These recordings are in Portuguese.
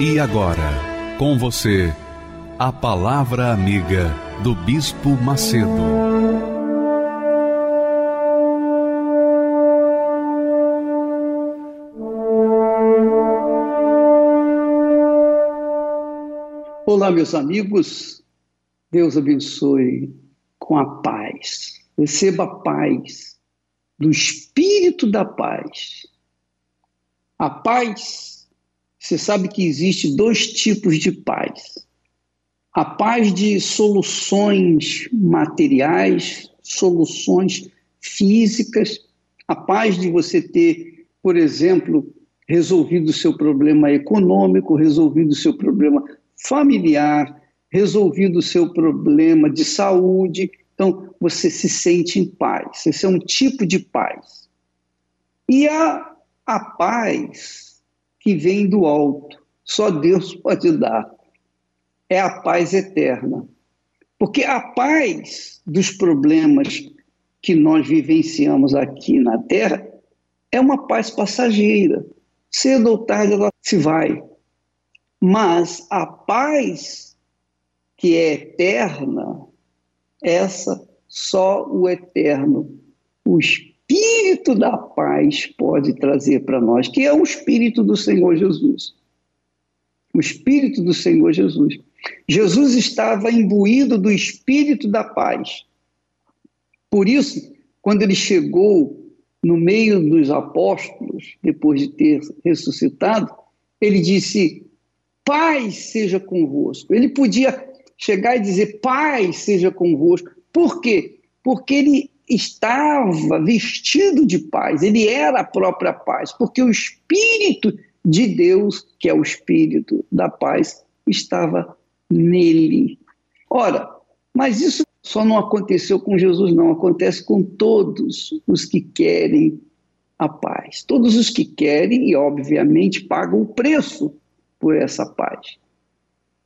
E agora, com você, a Palavra Amiga do Bispo Macedo. Olá, meus amigos. Deus abençoe com a paz. Receba a paz do Espírito da paz. A paz, você sabe que existe dois tipos de paz a paz de soluções materiais, soluções físicas, a paz de você ter, por exemplo, resolvido o seu problema econômico, resolvido o seu problema familiar, resolvido o seu problema de saúde. Então, você se sente em paz. Esse é um tipo de paz. E a, a paz que vem do alto, só Deus pode dar é a paz eterna. Porque a paz dos problemas que nós vivenciamos aqui na Terra é uma paz passageira. Cedo ou tarde ela se vai. Mas a paz que é eterna, essa só o eterno, o Espírito da paz pode trazer para nós, que é o Espírito do Senhor Jesus. O Espírito do Senhor Jesus. Jesus estava imbuído do espírito da paz. Por isso, quando ele chegou no meio dos apóstolos, depois de ter ressuscitado, ele disse: Paz seja convosco. Ele podia chegar e dizer: Paz seja convosco. Por quê? Porque ele estava vestido de paz, ele era a própria paz, porque o Espírito de Deus, que é o Espírito da paz, estava nele. Ora, mas isso só não aconteceu com Jesus, não. Acontece com todos os que querem a paz. Todos os que querem e, obviamente, pagam o preço por essa paz.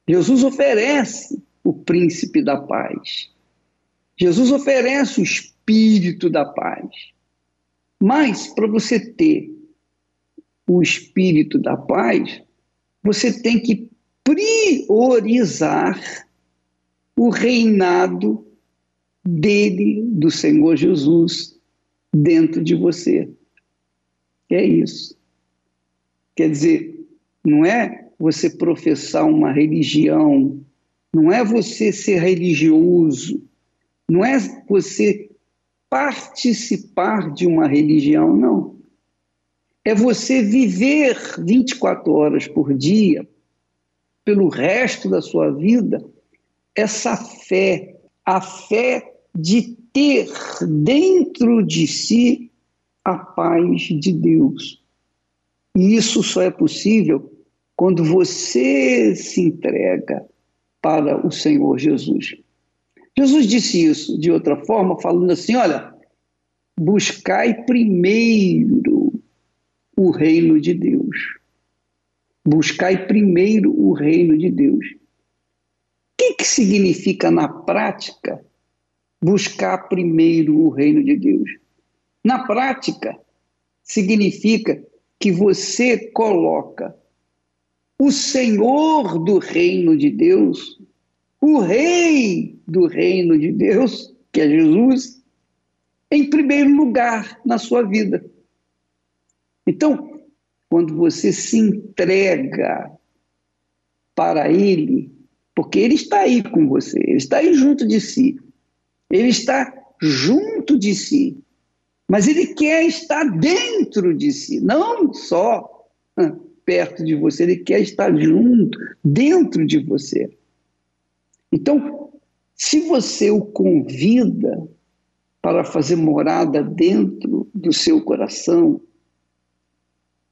Jesus oferece o príncipe da paz. Jesus oferece o espírito da paz. Mas, para você ter o espírito da paz, você tem que priorizar o reinado dele, do Senhor Jesus, dentro de você. É isso. Quer dizer, não é você professar uma religião, não é você ser religioso, não é você participar de uma religião, não. É você viver 24 horas por dia pelo resto da sua vida essa fé, a fé de ter dentro de si a paz de Deus. E isso só é possível quando você se entrega para o Senhor Jesus. Jesus disse isso de outra forma, falando assim: olha, buscai primeiro o reino de Deus Buscai primeiro o reino de Deus. O que, que significa na prática buscar primeiro o reino de Deus? Na prática, significa que você coloca o Senhor do reino de Deus, o Rei do reino de Deus, que é Jesus, em primeiro lugar na sua vida. Então, quando você se entrega para Ele, porque Ele está aí com você, Ele está aí junto de si, Ele está junto de si, mas Ele quer estar dentro de si, não só perto de você, Ele quer estar junto, dentro de você. Então, se você o convida para fazer morada dentro do seu coração,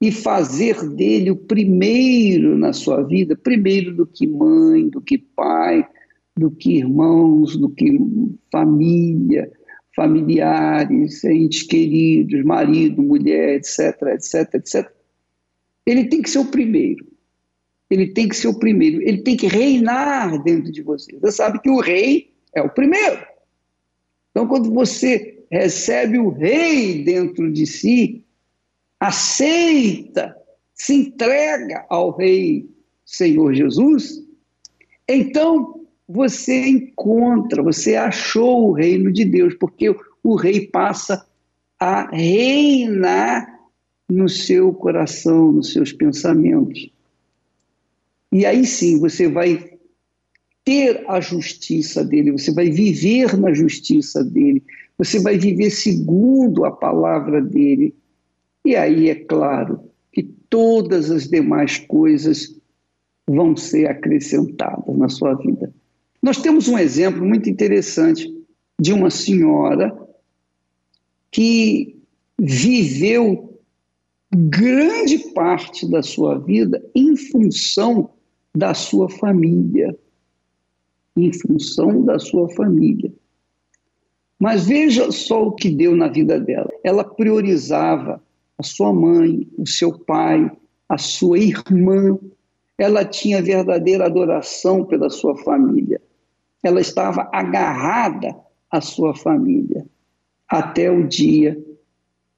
e fazer dele o primeiro na sua vida, primeiro do que mãe, do que pai, do que irmãos, do que família, familiares, entes queridos, marido, mulher, etc, etc, etc. Ele tem que ser o primeiro. Ele tem que ser o primeiro. Ele tem que reinar dentro de você. Você sabe que o rei é o primeiro. Então, quando você recebe o rei dentro de si, aceita, se entrega ao rei Senhor Jesus, então você encontra, você achou o reino de Deus, porque o rei passa a reinar no seu coração, nos seus pensamentos. E aí sim você vai ter a justiça dele, você vai viver na justiça dele, você vai viver segundo a palavra dele. E aí é claro que todas as demais coisas vão ser acrescentadas na sua vida. Nós temos um exemplo muito interessante de uma senhora que viveu grande parte da sua vida em função da sua família. Em função da sua família. Mas veja só o que deu na vida dela. Ela priorizava a sua mãe, o seu pai, a sua irmã. Ela tinha verdadeira adoração pela sua família. Ela estava agarrada à sua família até o dia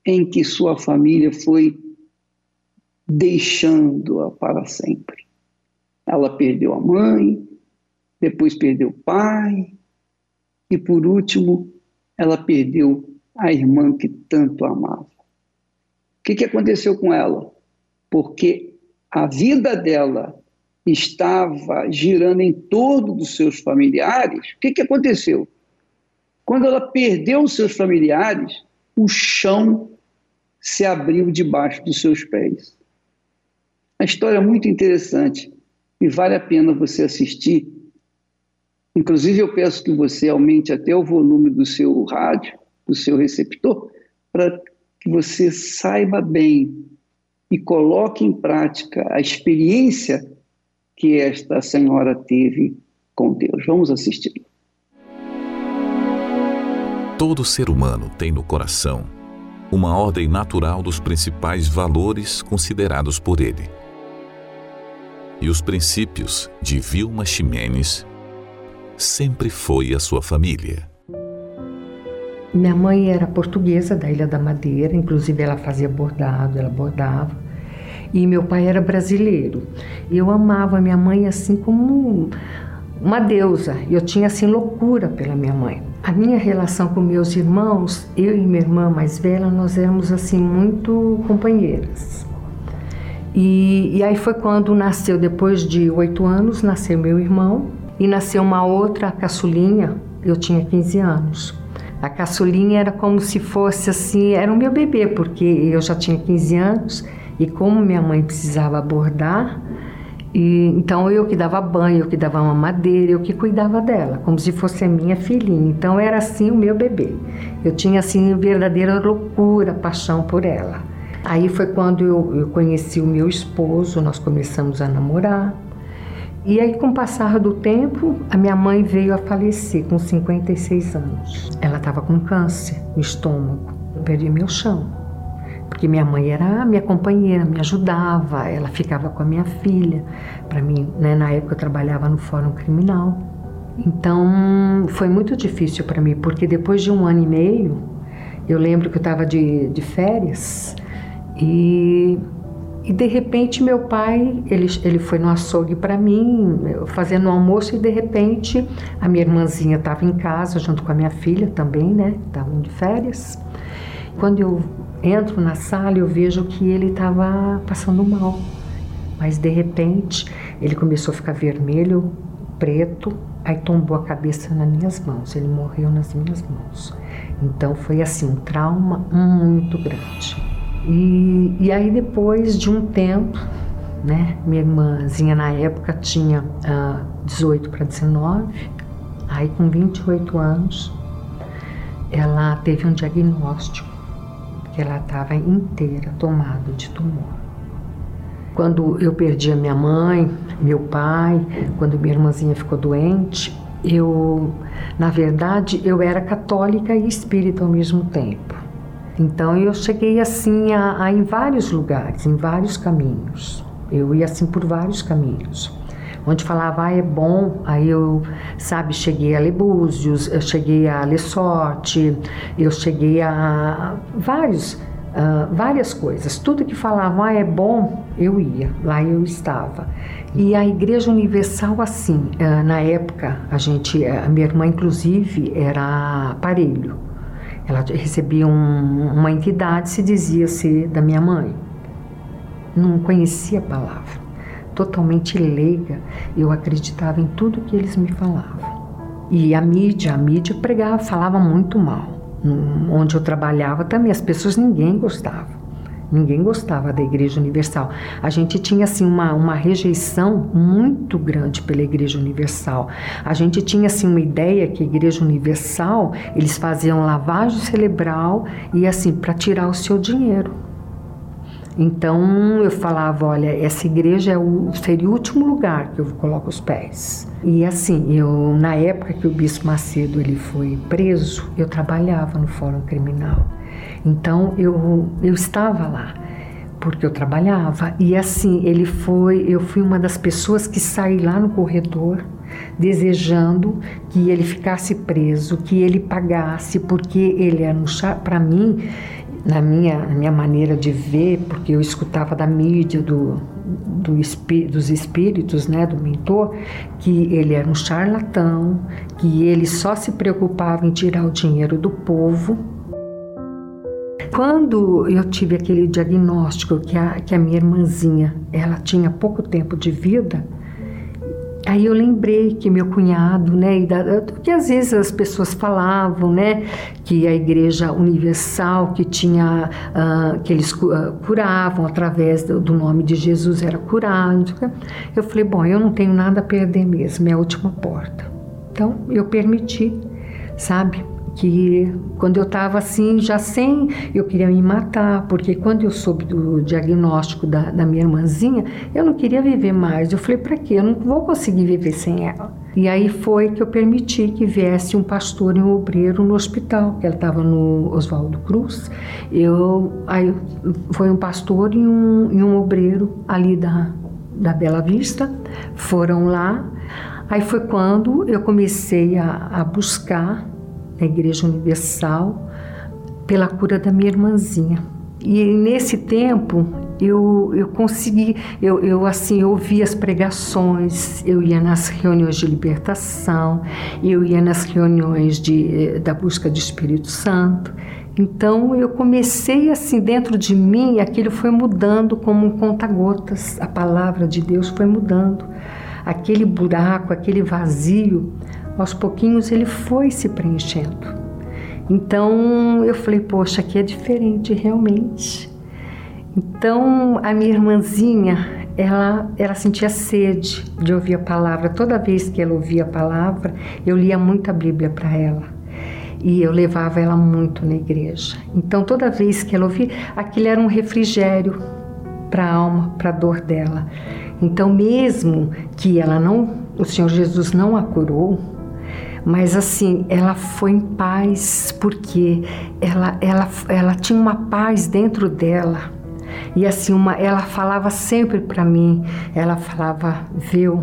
em que sua família foi deixando-a para sempre. Ela perdeu a mãe, depois perdeu o pai, e por último, ela perdeu a irmã que tanto amava. O que, que aconteceu com ela? Porque a vida dela estava girando em torno dos seus familiares, o que, que aconteceu? Quando ela perdeu os seus familiares, o chão se abriu debaixo dos seus pés. A história é muito interessante e vale a pena você assistir. Inclusive, eu peço que você aumente até o volume do seu rádio, do seu receptor, para que você saiba bem e coloque em prática a experiência que esta senhora teve com Deus. Vamos assistir. Todo ser humano tem no coração uma ordem natural dos principais valores considerados por ele e os princípios de Vilma Ximenes sempre foi a sua família. Minha mãe era portuguesa da Ilha da Madeira, inclusive ela fazia bordado, ela bordava. E meu pai era brasileiro. Eu amava minha mãe assim como uma deusa. Eu tinha assim loucura pela minha mãe. A minha relação com meus irmãos, eu e minha irmã mais velha, nós éramos assim muito companheiras. E, e aí foi quando nasceu, depois de oito anos, nasceu meu irmão e nasceu uma outra caçulinha, eu tinha 15 anos. A caçulinha era como se fosse assim, era o meu bebê, porque eu já tinha 15 anos e como minha mãe precisava abordar, e, então eu que dava banho, eu que dava mamadeira, eu que cuidava dela, como se fosse a minha filhinha. Então era assim o meu bebê. Eu tinha assim verdadeira loucura, paixão por ela. Aí foi quando eu, eu conheci o meu esposo, nós começamos a namorar. E aí, com o passar do tempo, a minha mãe veio a falecer com 56 anos. Ela estava com câncer no estômago. Eu perdi meu chão. Porque minha mãe era minha companheira, me ajudava, ela ficava com a minha filha. Para mim, né, na época eu trabalhava no Fórum Criminal. Então, foi muito difícil para mim, porque depois de um ano e meio, eu lembro que eu estava de, de férias e, e de repente meu pai, ele, ele foi no açougue para mim, fazendo o almoço, e de repente a minha irmãzinha estava em casa junto com a minha filha também, né? Estavam de férias. Quando eu entro na sala, eu vejo que ele estava passando mal. Mas de repente ele começou a ficar vermelho, preto, aí tombou a cabeça nas minhas mãos. Ele morreu nas minhas mãos. Então foi assim um trauma muito grande. E, e aí depois de um tempo, né, minha irmãzinha na época tinha uh, 18 para 19, aí com 28 anos ela teve um diagnóstico que ela estava inteira tomada de tumor. Quando eu perdi a minha mãe, meu pai, quando minha irmãzinha ficou doente, eu, na verdade, eu era católica e espírita ao mesmo tempo. Então eu cheguei assim a, a em vários lugares, em vários caminhos. Eu ia assim por vários caminhos onde falava, ah, é bom, aí eu, sabe, cheguei a ler Búzios, eu cheguei a ler Sorte, eu cheguei a vários, uh, várias coisas. Tudo que falava, ah, é bom, eu ia, lá eu estava. E a Igreja Universal, assim, uh, na época, a gente, a minha irmã, inclusive, era aparelho. Ela recebia um, uma entidade, se dizia ser da minha mãe. Não conhecia a palavra totalmente leiga, eu acreditava em tudo que eles me falavam. E a mídia, a mídia pregava, falava muito mal. Onde eu trabalhava também, as pessoas, ninguém gostava. Ninguém gostava da Igreja Universal. A gente tinha assim uma, uma rejeição muito grande pela Igreja Universal. A gente tinha assim uma ideia que a Igreja Universal eles faziam lavagem cerebral e assim para tirar o seu dinheiro. Então eu falava, olha, essa igreja é o, seria o último lugar que eu coloco os pés. E assim, eu na época que o bispo Macedo ele foi preso, eu trabalhava no Fórum Criminal. Então eu eu estava lá porque eu trabalhava e assim ele foi, eu fui uma das pessoas que saí lá no corredor desejando que ele ficasse preso, que ele pagasse, porque ele era para mim na minha, na minha maneira de ver, porque eu escutava da mídia, do, do dos espíritos, né, do mentor, que ele era um charlatão, que ele só se preocupava em tirar o dinheiro do povo. Quando eu tive aquele diagnóstico que a, que a minha irmãzinha ela tinha pouco tempo de vida, Aí eu lembrei que meu cunhado, né, que às vezes as pessoas falavam, né, que a Igreja Universal, que tinha, uh, que eles uh, curavam através do, do, nome de Jesus, era curado. Eu falei, bom, eu não tenho nada a perder mesmo, é a última porta. Então eu permiti, sabe? Que quando eu estava assim, já sem, eu queria me matar, porque quando eu soube do diagnóstico da, da minha irmãzinha, eu não queria viver mais. Eu falei, para quê? Eu não vou conseguir viver sem ela. E aí foi que eu permiti que viesse um pastor e um obreiro no hospital, que ela estava no Oswaldo Cruz. Eu, aí foi um pastor e um, e um obreiro ali da, da Bela Vista, foram lá. Aí foi quando eu comecei a, a buscar na Igreja Universal pela cura da minha irmãzinha. E nesse tempo eu, eu consegui, eu, eu assim, ouvi as pregações, eu ia nas reuniões de libertação, eu ia nas reuniões de, da busca do Espírito Santo. Então eu comecei assim dentro de mim, aquilo foi mudando como um conta-gotas. A palavra de Deus foi mudando. Aquele buraco, aquele vazio aos pouquinhos ele foi se preenchendo. Então eu falei, poxa, aqui é diferente realmente. Então a minha irmãzinha, ela, ela sentia sede de ouvir a palavra. Toda vez que ela ouvia a palavra, eu lia muita Bíblia para ela. E eu levava ela muito na igreja. Então toda vez que ela ouvia, aquilo era um refrigério para a alma, para a dor dela. Então mesmo que ela não, o Senhor Jesus não a curou, mas assim, ela foi em paz porque ela, ela, ela tinha uma paz dentro dela. E assim, uma, ela falava sempre para mim, ela falava, viu,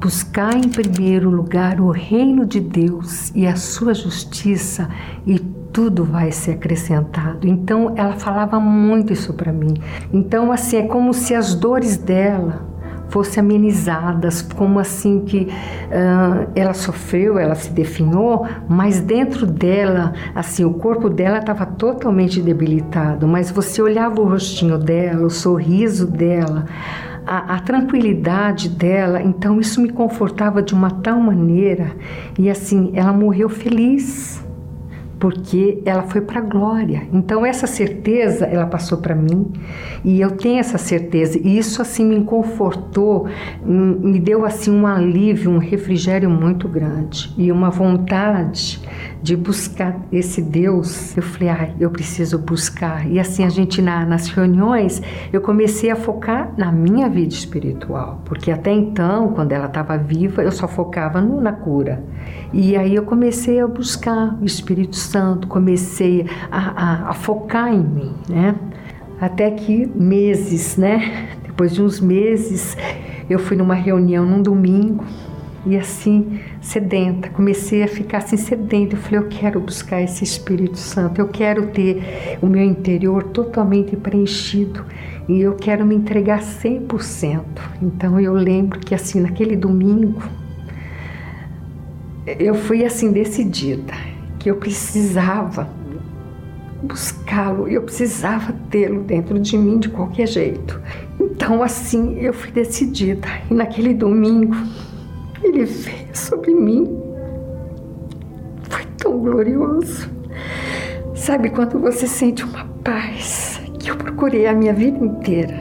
buscar em primeiro lugar o reino de Deus e a sua justiça e tudo vai ser acrescentado. Então ela falava muito isso para mim. Então assim, é como se as dores dela fossem amenizadas, como assim que uh, ela sofreu, ela se definhou, mas dentro dela, assim, o corpo dela estava totalmente debilitado, mas você olhava o rostinho dela, o sorriso dela, a, a, tranquilidade dela, então isso me confortava de uma tal maneira. E assim, ela morreu feliz porque ela foi para a glória. Então essa certeza ela passou para mim e eu tenho essa certeza e isso assim me confortou, me deu assim um alívio, um refrigério muito grande e uma vontade de buscar esse Deus. Eu falei, ah, eu preciso buscar. E assim a gente na, nas reuniões eu comecei a focar na minha vida espiritual, porque até então, quando ela estava viva, eu só focava no, na cura. E aí eu comecei a buscar o Espírito Santo, comecei a, a, a focar em mim, né? Até que meses, né? Depois de uns meses, eu fui numa reunião num domingo e assim, sedenta, comecei a ficar assim sedenta. Eu falei, eu quero buscar esse Espírito Santo, eu quero ter o meu interior totalmente preenchido e eu quero me entregar 100%. Então eu lembro que assim, naquele domingo, eu fui assim decidida que eu precisava buscá-lo, eu precisava tê-lo dentro de mim de qualquer jeito. Então assim, eu fui decidida. E naquele domingo, ele veio sobre mim. Foi tão glorioso. Sabe quando você sente uma paz que eu procurei a minha vida inteira.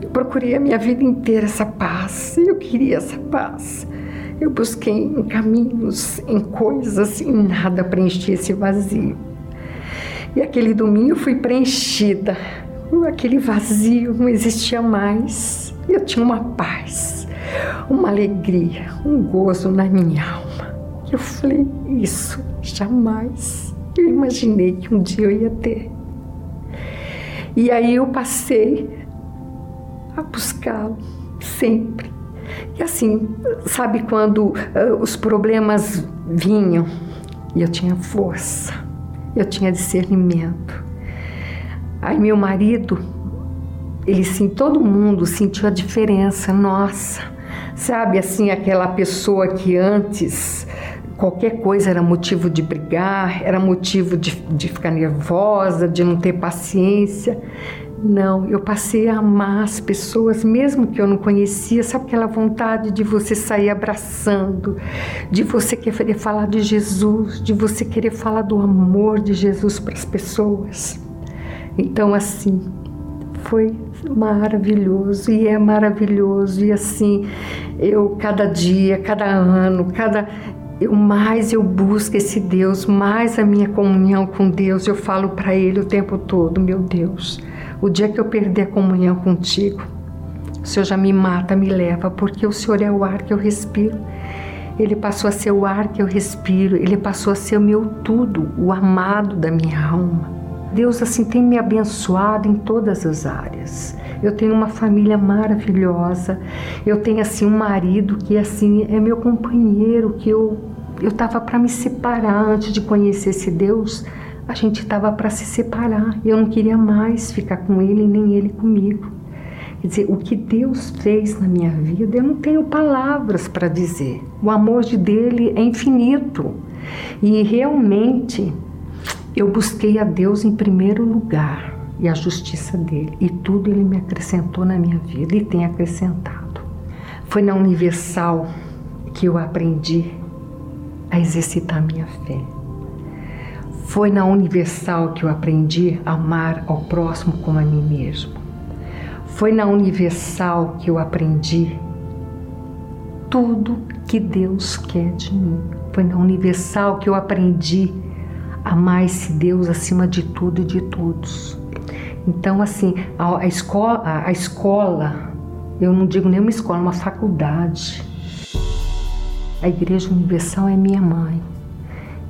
Eu procurei a minha vida inteira essa paz. Eu queria essa paz. Eu busquei em caminhos, em coisas, em nada preencher esse vazio. E aquele domingo eu fui preenchida. Aquele vazio não existia mais. Eu tinha uma paz uma alegria, um gozo na minha alma. Eu falei, isso jamais eu imaginei que um dia eu ia ter. E aí eu passei a buscá-lo sempre. Assim, sabe quando uh, os problemas vinham e eu tinha força, eu tinha discernimento. Aí meu marido, ele sim, todo mundo sentiu a diferença, nossa. Sabe assim, aquela pessoa que antes qualquer coisa era motivo de brigar, era motivo de, de ficar nervosa, de não ter paciência. Não, eu passei a amar as pessoas, mesmo que eu não conhecia. Sabe aquela vontade de você sair abraçando, de você querer falar de Jesus, de você querer falar do amor de Jesus para as pessoas? Então, assim, foi maravilhoso e é maravilhoso e assim eu cada dia, cada ano, cada eu mais eu busco esse Deus, mais a minha comunhão com Deus, eu falo para ele o tempo todo, meu Deus, o dia que eu perder a comunhão contigo, o Senhor já me mata, me leva, porque o Senhor é o ar que eu respiro. Ele passou a ser o ar que eu respiro, ele passou a ser o meu tudo, o amado da minha alma. Deus assim tem me abençoado em todas as áreas. Eu tenho uma família maravilhosa. Eu tenho assim um marido que assim é meu companheiro, que eu eu estava para me separar antes de conhecer esse Deus. A gente estava para se separar. Eu não queria mais ficar com ele nem ele comigo. Quer dizer, o que Deus fez na minha vida, eu não tenho palavras para dizer. O amor de dele é infinito. E realmente eu busquei a Deus em primeiro lugar e a justiça dele, e tudo ele me acrescentou na minha vida e tem acrescentado. Foi na Universal que eu aprendi a exercitar minha fé. Foi na Universal que eu aprendi a amar ao próximo como a mim mesmo. Foi na Universal que eu aprendi tudo que Deus quer de mim. Foi na Universal que eu aprendi amar esse Deus acima de tudo e de todos. Então, assim, a, a escola, a, a escola, eu não digo nem uma escola, uma faculdade. A Igreja Universal é minha mãe.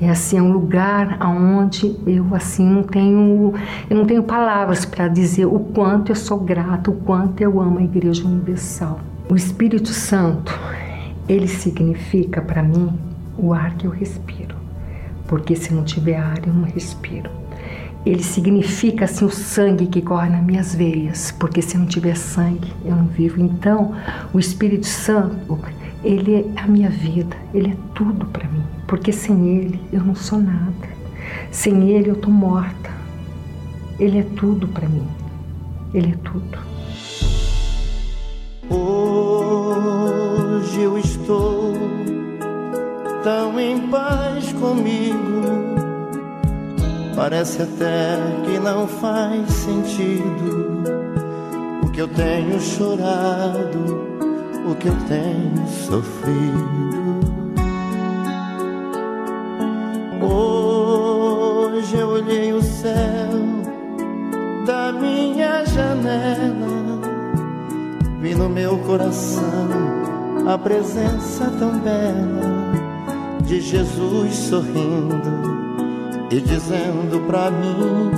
É assim, é um lugar aonde eu assim não tenho, eu não tenho palavras para dizer o quanto eu sou grata, o quanto eu amo a Igreja Universal. O Espírito Santo, ele significa para mim o ar que eu respiro porque se não tiver ar eu não respiro. Ele significa assim o sangue que corre nas minhas veias, porque se não tiver sangue eu não vivo. Então, o Espírito Santo, ele é a minha vida, ele é tudo para mim, porque sem ele eu não sou nada. Sem ele eu tô morta. Ele é tudo para mim. Ele é tudo. Hoje eu estou tão em paz comigo, Parece até que não faz sentido o que eu tenho chorado, o que eu tenho sofrido. Hoje eu olhei o céu da minha janela, vi no meu coração a presença tão bela de Jesus sorrindo e dizendo pra mim: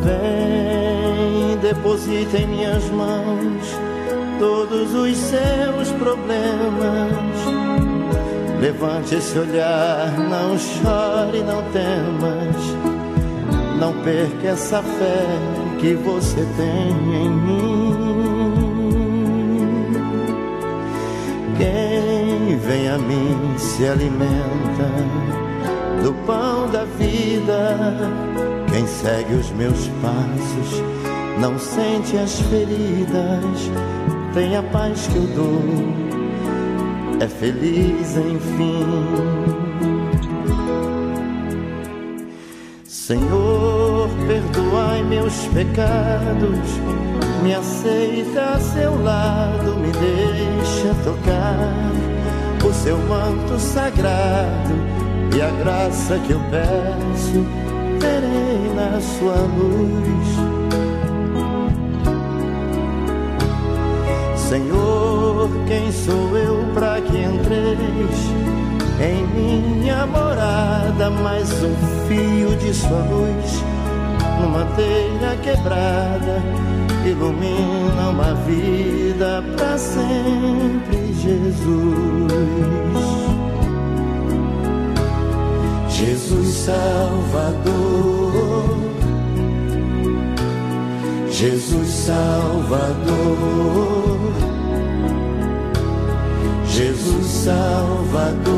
Vem, deposita em minhas mãos todos os seus problemas. Levante esse olhar, não chore, não temas. Não perca essa fé que você tem em mim. Quem vem a mim se alimenta do pão da vida. Quem segue os meus passos não sente as feridas, tem a paz que eu dou, é feliz enfim. Senhor, perdoai meus pecados me aceita a seu lado, me deixa tocar o seu manto sagrado e a graça que eu peço terei na sua luz. Senhor, quem sou eu para que entreis em minha morada? Mais um fio de sua luz numa telha quebrada ilumina uma vida para sempre, Jesus. Jesus Salvador, Jesus Salvador, Jesus Salvador,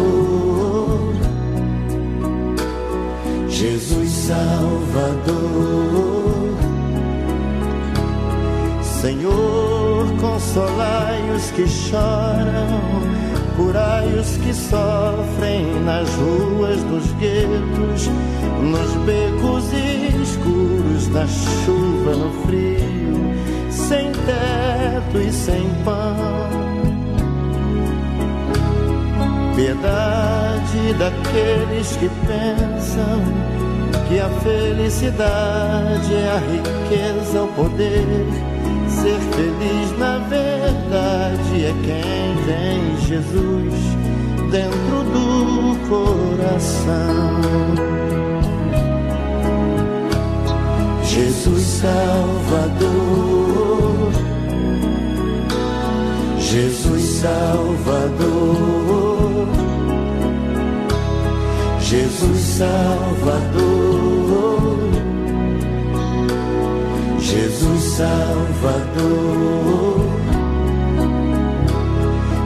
Jesus Salvador. Senhor, consolai os que choram, curai os que sofrem nas ruas dos guetos, nos becos escuros, na chuva, no frio, sem teto e sem pão. Piedade daqueles que pensam que a felicidade é a riqueza, o poder. Ser feliz na verdade é quem tem Jesus dentro do coração. Jesus Salvador, Jesus Salvador, Jesus Salvador. Jesus Salvador.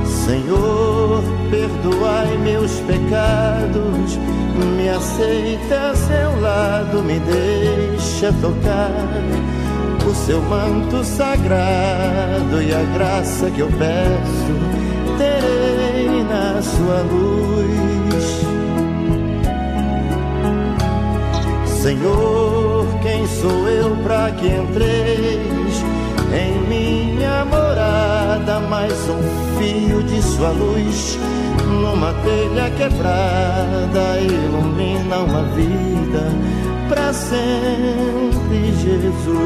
Senhor, perdoai meus pecados, me aceita a seu lado, me deixa tocar o seu manto sagrado e a graça que eu peço terei na sua luz. Senhor, quem sou eu para que entreis em minha morada? Mais um fio de sua luz numa telha quebrada ilumina uma vida para sempre, Jesus.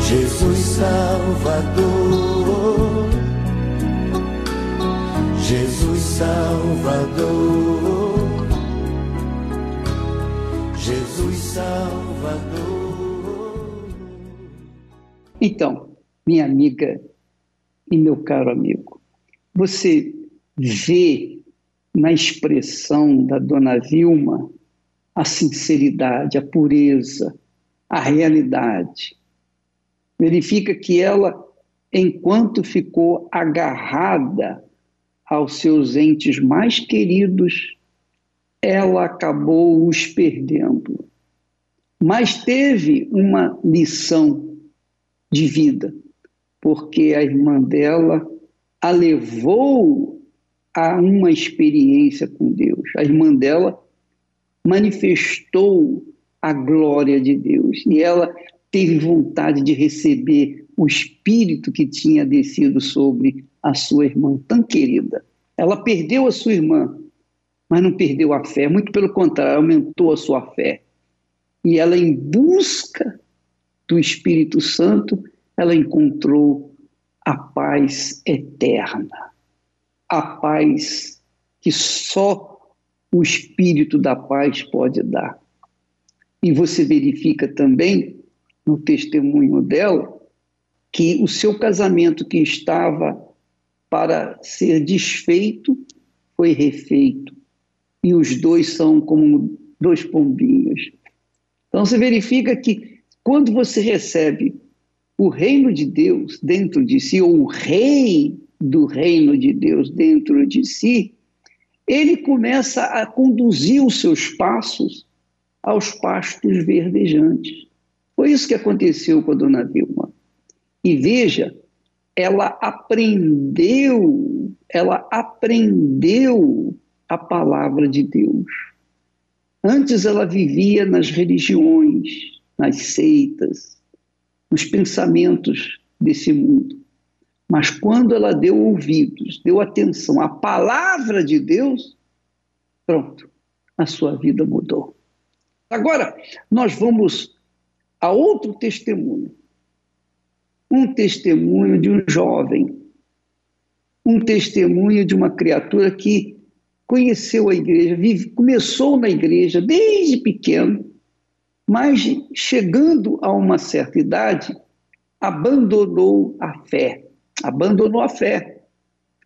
Jesus Salvador, Jesus Salvador. Salvador. Então, minha amiga e meu caro amigo, você vê na expressão da dona Vilma a sinceridade, a pureza, a realidade. Verifica que ela, enquanto ficou agarrada aos seus entes mais queridos, ela acabou os perdendo. Mas teve uma lição de vida, porque a irmã dela a levou a uma experiência com Deus. A irmã dela manifestou a glória de Deus e ela teve vontade de receber o espírito que tinha descido sobre a sua irmã tão querida. Ela perdeu a sua irmã, mas não perdeu a fé, muito pelo contrário, aumentou a sua fé. E ela, em busca do Espírito Santo, ela encontrou a paz eterna, a paz que só o Espírito da paz pode dar. E você verifica também no testemunho dela que o seu casamento que estava para ser desfeito foi refeito. E os dois são como dois pombinhos. Então você verifica que quando você recebe o reino de Deus dentro de si, ou o rei do reino de Deus dentro de si, ele começa a conduzir os seus passos aos pastos verdejantes. Foi isso que aconteceu com a dona Vilma. E veja, ela aprendeu, ela aprendeu a palavra de Deus. Antes ela vivia nas religiões, nas seitas, nos pensamentos desse mundo. Mas quando ela deu ouvidos, deu atenção à palavra de Deus, pronto, a sua vida mudou. Agora, nós vamos a outro testemunho. Um testemunho de um jovem, um testemunho de uma criatura que conheceu a igreja, vive, começou na igreja desde pequeno, mas chegando a uma certa idade, abandonou a fé. Abandonou a fé.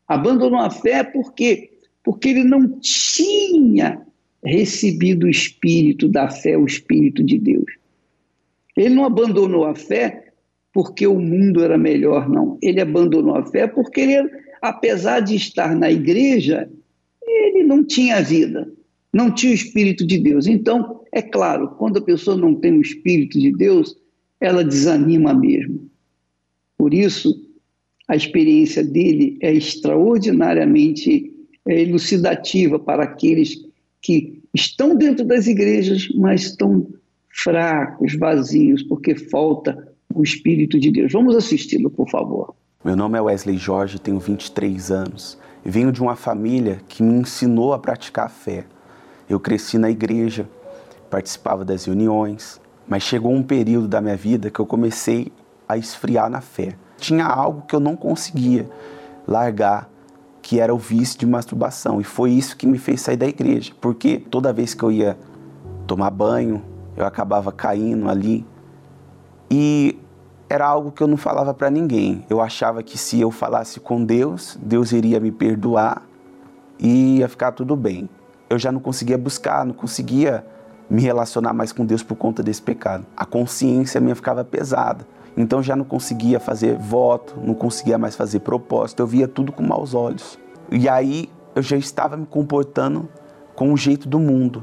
Abandonou a fé porque porque ele não tinha recebido o espírito da fé, o espírito de Deus. Ele não abandonou a fé porque o mundo era melhor, não. Ele abandonou a fé porque ele, apesar de estar na igreja, ele não tinha vida, não tinha o espírito de Deus. Então, é claro, quando a pessoa não tem o espírito de Deus, ela desanima mesmo. Por isso, a experiência dele é extraordinariamente é, elucidativa para aqueles que estão dentro das igrejas, mas estão fracos, vazios, porque falta o Espírito de Deus. Vamos assisti-lo, por favor. Meu nome é Wesley Jorge, tenho 23 anos. Venho de uma família que me ensinou a praticar a fé. Eu cresci na igreja, participava das reuniões, mas chegou um período da minha vida que eu comecei a esfriar na fé tinha algo que eu não conseguia largar, que era o vício de masturbação. E foi isso que me fez sair da igreja, porque toda vez que eu ia tomar banho, eu acabava caindo ali. E era algo que eu não falava para ninguém. Eu achava que se eu falasse com Deus, Deus iria me perdoar e ia ficar tudo bem. Eu já não conseguia buscar, não conseguia me relacionar mais com Deus por conta desse pecado. A consciência minha ficava pesada. Então já não conseguia fazer voto, não conseguia mais fazer propósito, eu via tudo com maus olhos. E aí eu já estava me comportando com o jeito do mundo.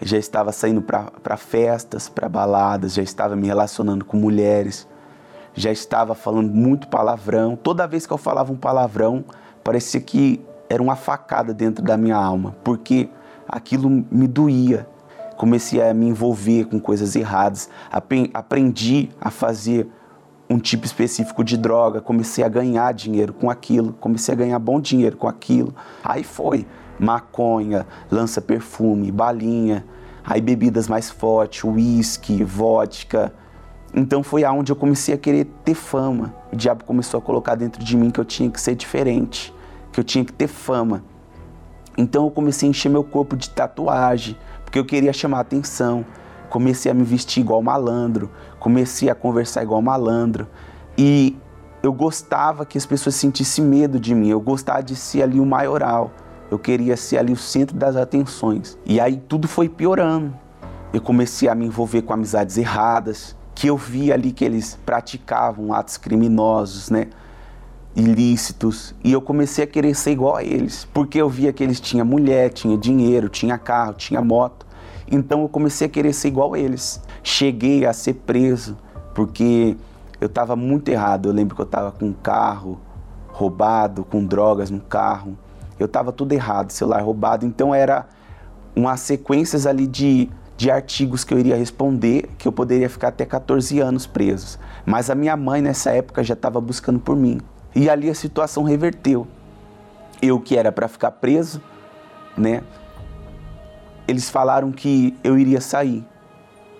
Eu já estava saindo para festas, para baladas, já estava me relacionando com mulheres, já estava falando muito palavrão. Toda vez que eu falava um palavrão, parecia que era uma facada dentro da minha alma, porque aquilo me doía. Comecei a me envolver com coisas erradas, aprendi a fazer um tipo específico de droga, comecei a ganhar dinheiro com aquilo, comecei a ganhar bom dinheiro com aquilo. Aí foi maconha, lança perfume, balinha, aí bebidas mais fortes, uísque, vodka. Então foi aonde eu comecei a querer ter fama. O diabo começou a colocar dentro de mim que eu tinha que ser diferente, que eu tinha que ter fama. Então eu comecei a encher meu corpo de tatuagem, porque eu queria chamar atenção comecei a me vestir igual malandro, comecei a conversar igual malandro e eu gostava que as pessoas sentissem medo de mim, eu gostava de ser ali o maioral, eu queria ser ali o centro das atenções. E aí tudo foi piorando. Eu comecei a me envolver com amizades erradas, que eu via ali que eles praticavam atos criminosos, né? ilícitos e eu comecei a querer ser igual a eles, porque eu via que eles tinham mulher, tinha dinheiro, tinha carro, tinha moto. Então eu comecei a querer ser igual a eles. Cheguei a ser preso porque eu estava muito errado. Eu lembro que eu estava com um carro roubado, com drogas no carro. Eu eu estava tudo errado, celular roubado. Então era umas sequências ali de, de artigos que eu iria responder, que eu poderia ficar até 14 anos presos. Mas a minha mãe nessa época já estava buscando por mim. E ali a situação reverteu. Eu que era para ficar preso, né? Eles falaram que eu iria sair.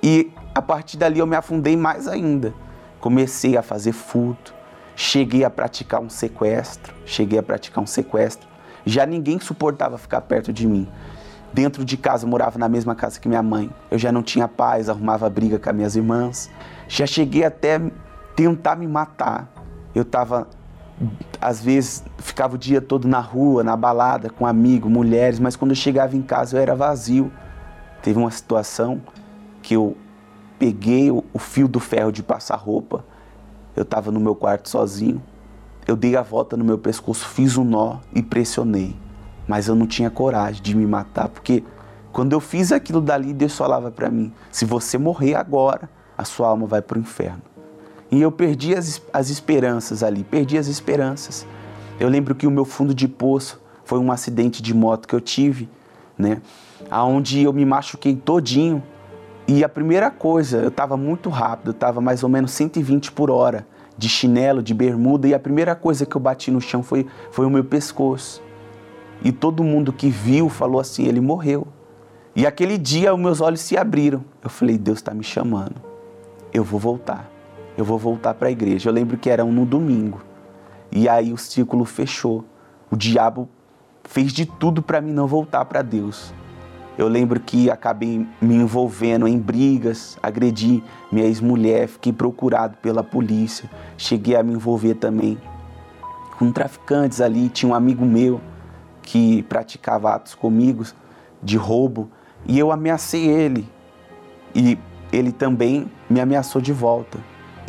E a partir dali eu me afundei mais ainda. Comecei a fazer furto, cheguei a praticar um sequestro, cheguei a praticar um sequestro. Já ninguém suportava ficar perto de mim. Dentro de casa, eu morava na mesma casa que minha mãe. Eu já não tinha paz, arrumava briga com as minhas irmãs. Já cheguei até tentar me matar. Eu estava, às vezes, ficava o dia todo na rua, na balada, com amigos, mulheres, mas quando eu chegava em casa eu era vazio. Teve uma situação que eu peguei o, fio do ferro de passar roupa. Eu estava no meu quarto sozinho. Eu dei a volta no meu pescoço, fiz um nó e pressionei. Mas eu não tinha coragem de me matar, porque quando eu fiz aquilo dali, Deus falava para mim: se você morrer agora, a sua alma vai para o inferno. E eu perdi as, as esperanças ali, perdi as esperanças. Eu lembro que o meu fundo de poço foi um acidente de moto que eu tive, né? Aonde eu me machuquei todinho e a primeira coisa, eu estava muito rápido, estava mais ou menos 120 por hora, de chinelo, de bermuda, e a primeira coisa que eu bati no chão foi, foi o meu pescoço. E todo mundo que viu falou assim: ele morreu. E aquele dia os meus olhos se abriram. Eu falei: Deus está me chamando. Eu vou voltar. Eu vou voltar para a igreja. Eu lembro que era no domingo. E aí o círculo fechou. O diabo fez de tudo para mim não voltar para Deus. Eu lembro que acabei me envolvendo em brigas, agredi minha ex-mulher, fiquei procurado pela polícia, cheguei a me envolver também com traficantes ali. Tinha um amigo meu que praticava atos comigo de roubo e eu ameacei ele e ele também me ameaçou de volta.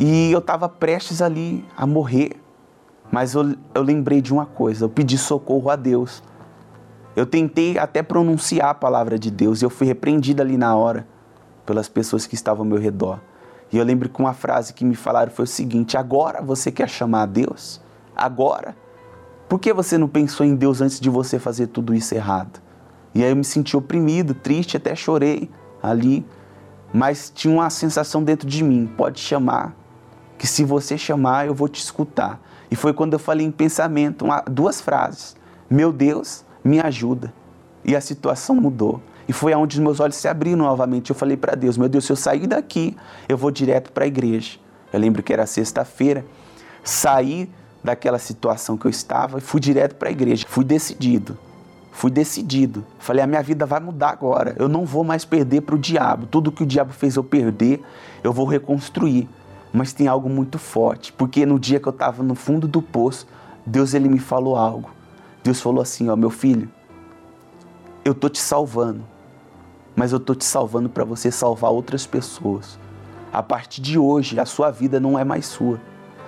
E eu estava prestes ali a morrer, mas eu, eu lembrei de uma coisa: eu pedi socorro a Deus. Eu tentei até pronunciar a palavra de Deus e eu fui repreendido ali na hora pelas pessoas que estavam ao meu redor. E eu lembro que uma frase que me falaram foi o seguinte: agora você quer chamar a Deus? Agora? Por que você não pensou em Deus antes de você fazer tudo isso errado? E aí eu me senti oprimido, triste, até chorei ali. Mas tinha uma sensação dentro de mim: pode chamar, que se você chamar eu vou te escutar. E foi quando eu falei em pensamento uma, duas frases: Meu Deus, me ajuda. E a situação mudou. E foi aonde os meus olhos se abriram novamente. Eu falei para Deus: Meu Deus, se eu sair daqui, eu vou direto para a igreja. Eu lembro que era sexta-feira. Saí daquela situação que eu estava e fui direto para a igreja. Fui decidido. Fui decidido. Falei: A minha vida vai mudar agora. Eu não vou mais perder para o diabo. Tudo que o diabo fez eu perder, eu vou reconstruir. Mas tem algo muito forte, porque no dia que eu estava no fundo do poço, Deus ele me falou algo. Deus falou assim: Ó, meu filho, eu tô te salvando, mas eu tô te salvando para você salvar outras pessoas. A partir de hoje, a sua vida não é mais sua.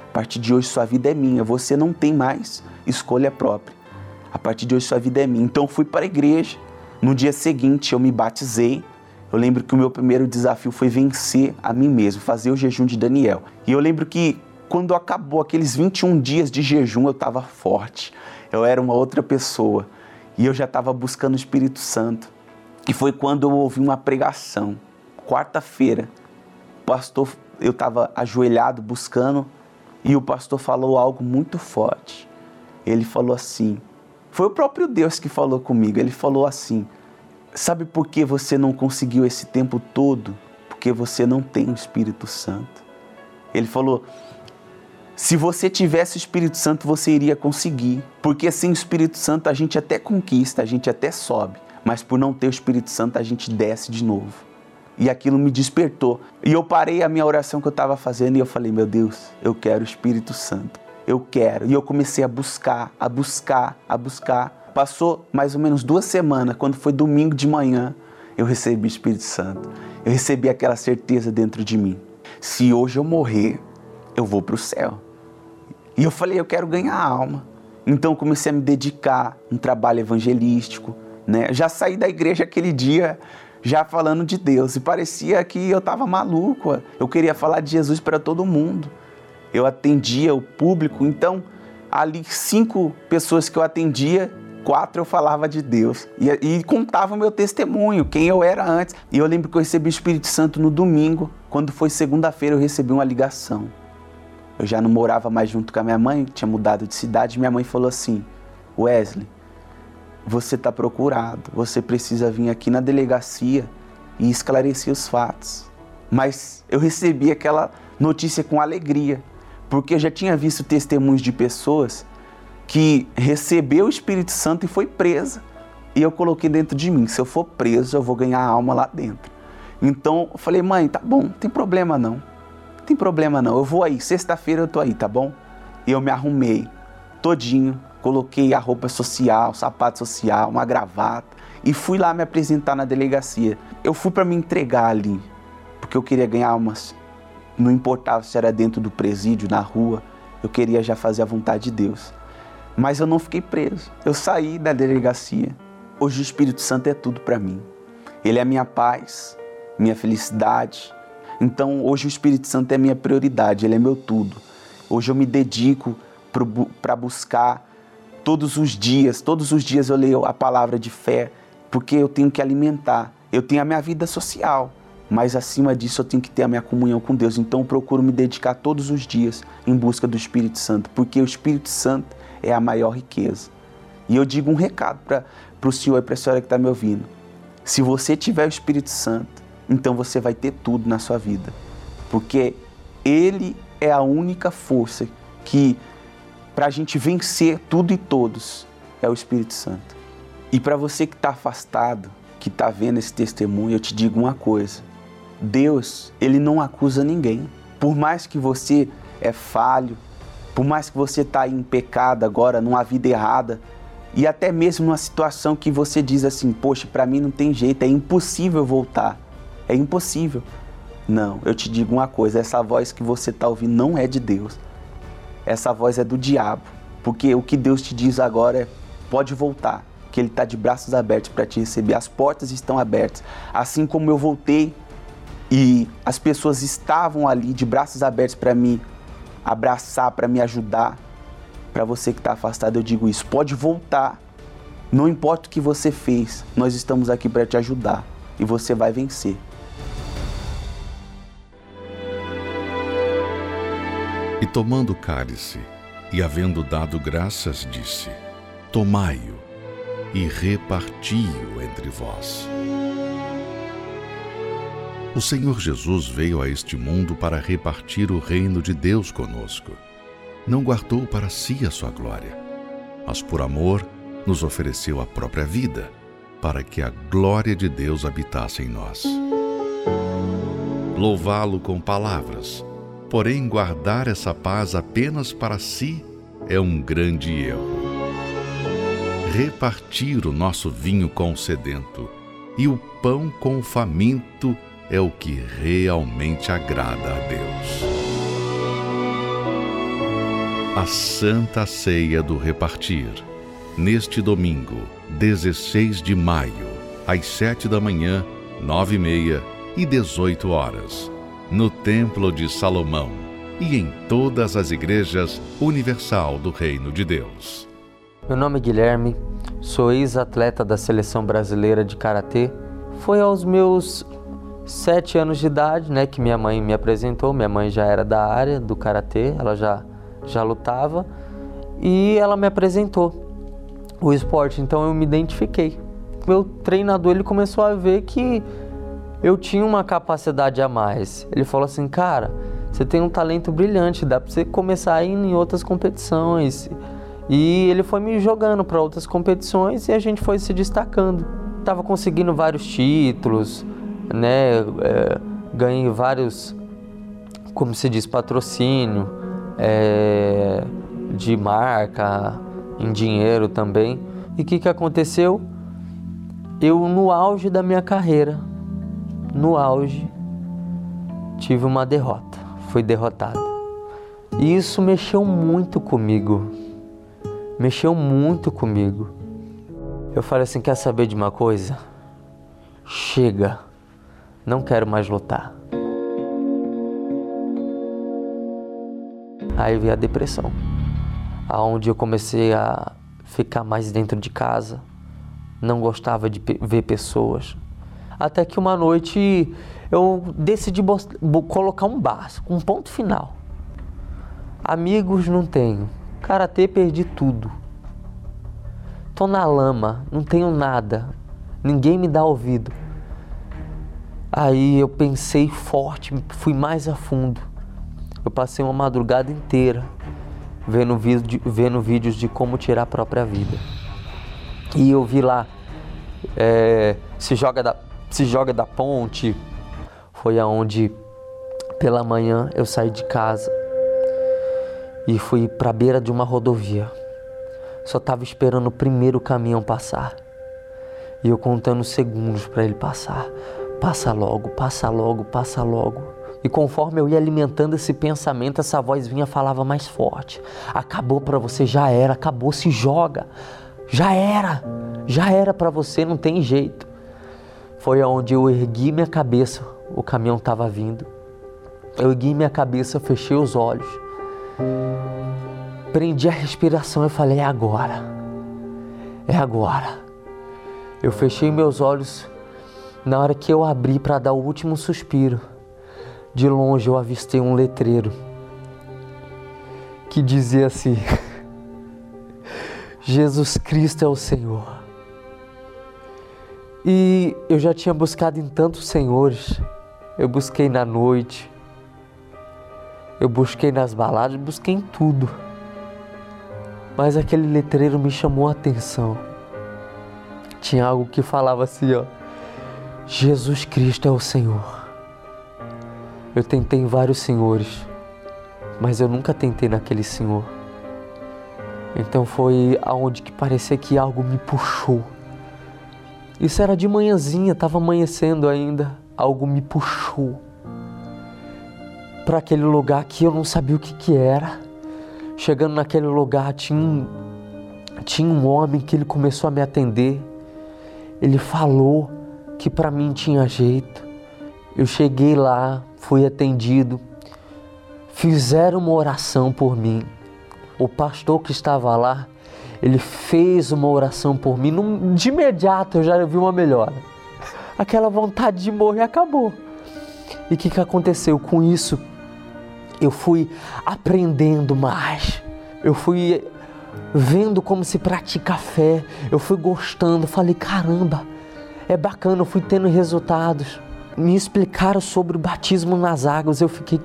A partir de hoje, sua vida é minha. Você não tem mais escolha própria. A partir de hoje, sua vida é minha. Então, fui para a igreja. No dia seguinte, eu me batizei. Eu lembro que o meu primeiro desafio foi vencer a mim mesmo, fazer o jejum de Daniel. E eu lembro que quando acabou aqueles 21 dias de jejum, eu estava forte eu era uma outra pessoa e eu já estava buscando o Espírito Santo. E foi quando eu ouvi uma pregação, quarta-feira. Pastor, eu estava ajoelhado buscando e o pastor falou algo muito forte. Ele falou assim: foi o próprio Deus que falou comigo. Ele falou assim: Sabe por que você não conseguiu esse tempo todo? Porque você não tem o Espírito Santo. Ele falou: se você tivesse o Espírito Santo, você iria conseguir. Porque sem o Espírito Santo a gente até conquista, a gente até sobe. Mas por não ter o Espírito Santo, a gente desce de novo. E aquilo me despertou. E eu parei a minha oração que eu estava fazendo e eu falei: Meu Deus, eu quero o Espírito Santo. Eu quero. E eu comecei a buscar, a buscar, a buscar. Passou mais ou menos duas semanas, quando foi domingo de manhã, eu recebi o Espírito Santo. Eu recebi aquela certeza dentro de mim. Se hoje eu morrer, eu vou para o céu. E eu falei, eu quero ganhar alma. Então comecei a me dedicar a um trabalho evangelístico, né? Já saí da igreja aquele dia já falando de Deus e parecia que eu estava maluco. Eu queria falar de Jesus para todo mundo. Eu atendia o público, então ali cinco pessoas que eu atendia quatro eu falava de Deus e, e contava o meu testemunho, quem eu era antes. E eu lembro que eu recebi o Espírito Santo no domingo, quando foi segunda-feira eu recebi uma ligação. Eu já não morava mais junto com a minha mãe, tinha mudado de cidade. Minha mãe falou assim: Wesley, você está procurado, você precisa vir aqui na delegacia e esclarecer os fatos. Mas eu recebi aquela notícia com alegria, porque eu já tinha visto testemunhos de pessoas que recebeu o Espírito Santo e foi presa. E eu coloquei dentro de mim, se eu for preso, eu vou ganhar alma lá dentro. Então eu falei, mãe, tá bom, não tem problema não. Não tem problema não. Eu vou aí, sexta-feira eu tô aí, tá bom? E eu me arrumei todinho, coloquei a roupa social, sapato social, uma gravata e fui lá me apresentar na delegacia. Eu fui para me entregar ali, porque eu queria ganhar almas. Não importava se era dentro do presídio, na rua, eu queria já fazer a vontade de Deus. Mas eu não fiquei preso. Eu saí da delegacia. Hoje o Espírito Santo é tudo para mim. Ele é minha paz, minha felicidade. Então hoje o Espírito Santo é minha prioridade, ele é meu tudo. Hoje eu me dedico para buscar todos os dias, todos os dias eu leio a palavra de fé, porque eu tenho que alimentar. Eu tenho a minha vida social, mas acima disso eu tenho que ter a minha comunhão com Deus. Então eu procuro me dedicar todos os dias em busca do Espírito Santo, porque o Espírito Santo é a maior riqueza. E eu digo um recado para o senhor e para a senhora que está me ouvindo. Se você tiver o Espírito Santo, então você vai ter tudo na sua vida. Porque Ele é a única força que, para a gente vencer tudo e todos, é o Espírito Santo. E para você que está afastado, que está vendo esse testemunho, eu te digo uma coisa: Deus, Ele não acusa ninguém. Por mais que você é falho, por mais que você está em pecado agora, numa vida errada, e até mesmo numa situação que você diz assim: Poxa, para mim não tem jeito, é impossível voltar. É impossível. Não, eu te digo uma coisa: essa voz que você está ouvindo não é de Deus. Essa voz é do diabo. Porque o que Deus te diz agora é: pode voltar, que Ele está de braços abertos para te receber. As portas estão abertas. Assim como eu voltei e as pessoas estavam ali de braços abertos para me abraçar, para me ajudar. Para você que está afastado, eu digo isso. Pode voltar. Não importa o que você fez, nós estamos aqui para te ajudar e você vai vencer. E tomando o cálice, e havendo dado graças, disse: Tomai-o e reparti-o entre vós. O Senhor Jesus veio a este mundo para repartir o reino de Deus conosco. Não guardou para si a sua glória, mas por amor nos ofereceu a própria vida, para que a glória de Deus habitasse em nós. Louvá-lo com palavras, porém guardar essa paz apenas para si é um grande erro. Repartir o nosso vinho com o sedento e o pão com o faminto é o que realmente agrada a Deus. A Santa Ceia do Repartir, neste domingo, 16 de maio, às 7 da manhã, 9 e meia e 18 horas, no Templo de Salomão e em todas as igrejas universal do Reino de Deus. Meu nome é Guilherme, sou ex-atleta da seleção brasileira de karatê. Foi aos meus sete anos de idade, né, que minha mãe me apresentou. Minha mãe já era da área do karatê, ela já já lutava e ela me apresentou o esporte. Então eu me identifiquei. Meu treinador ele começou a ver que eu tinha uma capacidade a mais. Ele falou assim, cara, você tem um talento brilhante, dá para você começar a ir em outras competições. E ele foi me jogando para outras competições e a gente foi se destacando. Tava conseguindo vários títulos, né? É, ganhei vários, como se diz, patrocínio é, de marca, em dinheiro também. E o que, que aconteceu? Eu, no auge da minha carreira, no auge, tive uma derrota. Fui derrotado. E isso mexeu muito comigo. Mexeu muito comigo. Eu falei assim: quer saber de uma coisa? Chega não quero mais lutar. Aí veio a depressão, aonde eu comecei a ficar mais dentro de casa, não gostava de ver pessoas. Até que uma noite eu decidi colocar um básico, um ponto final. Amigos não tenho. Karatê perdi tudo. Tô na lama, não tenho nada. Ninguém me dá ouvido. Aí eu pensei forte, fui mais a fundo. Eu passei uma madrugada inteira vendo, vídeo, vendo vídeos de como tirar a própria vida. E eu vi lá, é, se, joga da, se joga da ponte. Foi aonde, pela manhã, eu saí de casa e fui para a beira de uma rodovia. Só estava esperando o primeiro caminhão passar. E eu contando segundos para ele passar. Passa logo, passa logo, passa logo. E conforme eu ia alimentando esse pensamento, essa voz vinha falava mais forte. Acabou para você, já era, acabou, se joga. Já era, já era para você, não tem jeito. Foi aonde eu ergui minha cabeça, o caminhão estava vindo. Eu ergui minha cabeça, fechei os olhos. Prendi a respiração e falei: é agora. É agora. Eu fechei meus olhos na hora que eu abri para dar o último suspiro. De longe eu avistei um letreiro que dizia assim: Jesus Cristo é o Senhor. E eu já tinha buscado em tantos senhores. Eu busquei na noite, eu busquei nas baladas, busquei em tudo. Mas aquele letreiro me chamou a atenção. Tinha algo que falava assim, ó: Jesus Cristo é o Senhor. Eu tentei em vários senhores, mas eu nunca tentei naquele senhor. Então foi aonde que parecia que algo me puxou. Isso era de manhãzinha, estava amanhecendo ainda. Algo me puxou para aquele lugar que eu não sabia o que, que era. Chegando naquele lugar, tinha um, tinha um homem que ele começou a me atender. Ele falou que para mim tinha jeito. Eu cheguei lá, fui atendido, fizeram uma oração por mim. O pastor que estava lá, ele fez uma oração por mim. De imediato eu já vi uma melhora. Aquela vontade de morrer acabou. E o que, que aconteceu com isso? Eu fui aprendendo mais. Eu fui vendo como se pratica a fé. Eu fui gostando. Falei, caramba, é bacana. Eu fui tendo resultados me explicaram sobre o batismo nas águas. Eu fiquei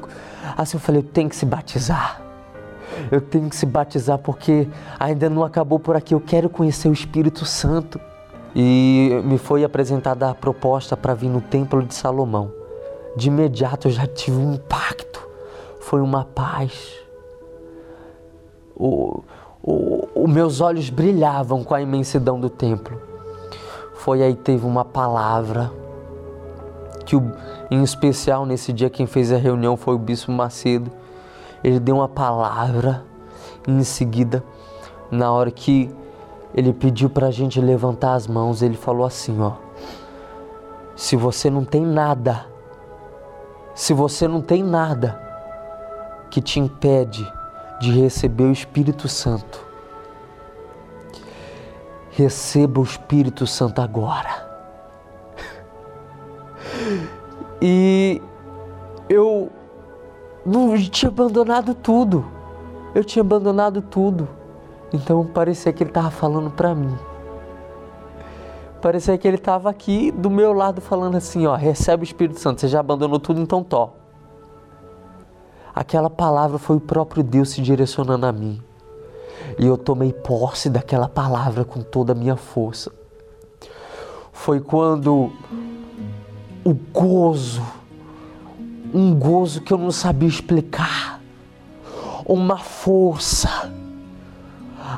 assim, eu falei, tenho que se batizar. Eu tenho que se batizar porque ainda não acabou por aqui. Eu quero conhecer o Espírito Santo. E me foi apresentada a proposta para vir no Templo de Salomão. De imediato eu já tive um impacto. Foi uma paz. O, o, o meus olhos brilhavam com a imensidão do templo. Foi aí teve uma palavra que o, em especial nesse dia quem fez a reunião foi o Bispo Macedo. Ele deu uma palavra e em seguida, na hora que ele pediu para a gente levantar as mãos, ele falou assim: ó, se você não tem nada, se você não tem nada que te impede de receber o Espírito Santo, receba o Espírito Santo agora. E eu não tinha abandonado tudo. Eu tinha abandonado tudo. Então parecia que ele estava falando para mim. Parecia que ele estava aqui do meu lado falando assim, ó, recebe o Espírito Santo, você já abandonou tudo, então tó. Aquela palavra foi o próprio Deus se direcionando a mim. E eu tomei posse daquela palavra com toda a minha força. Foi quando o gozo, um gozo que eu não sabia explicar, uma força,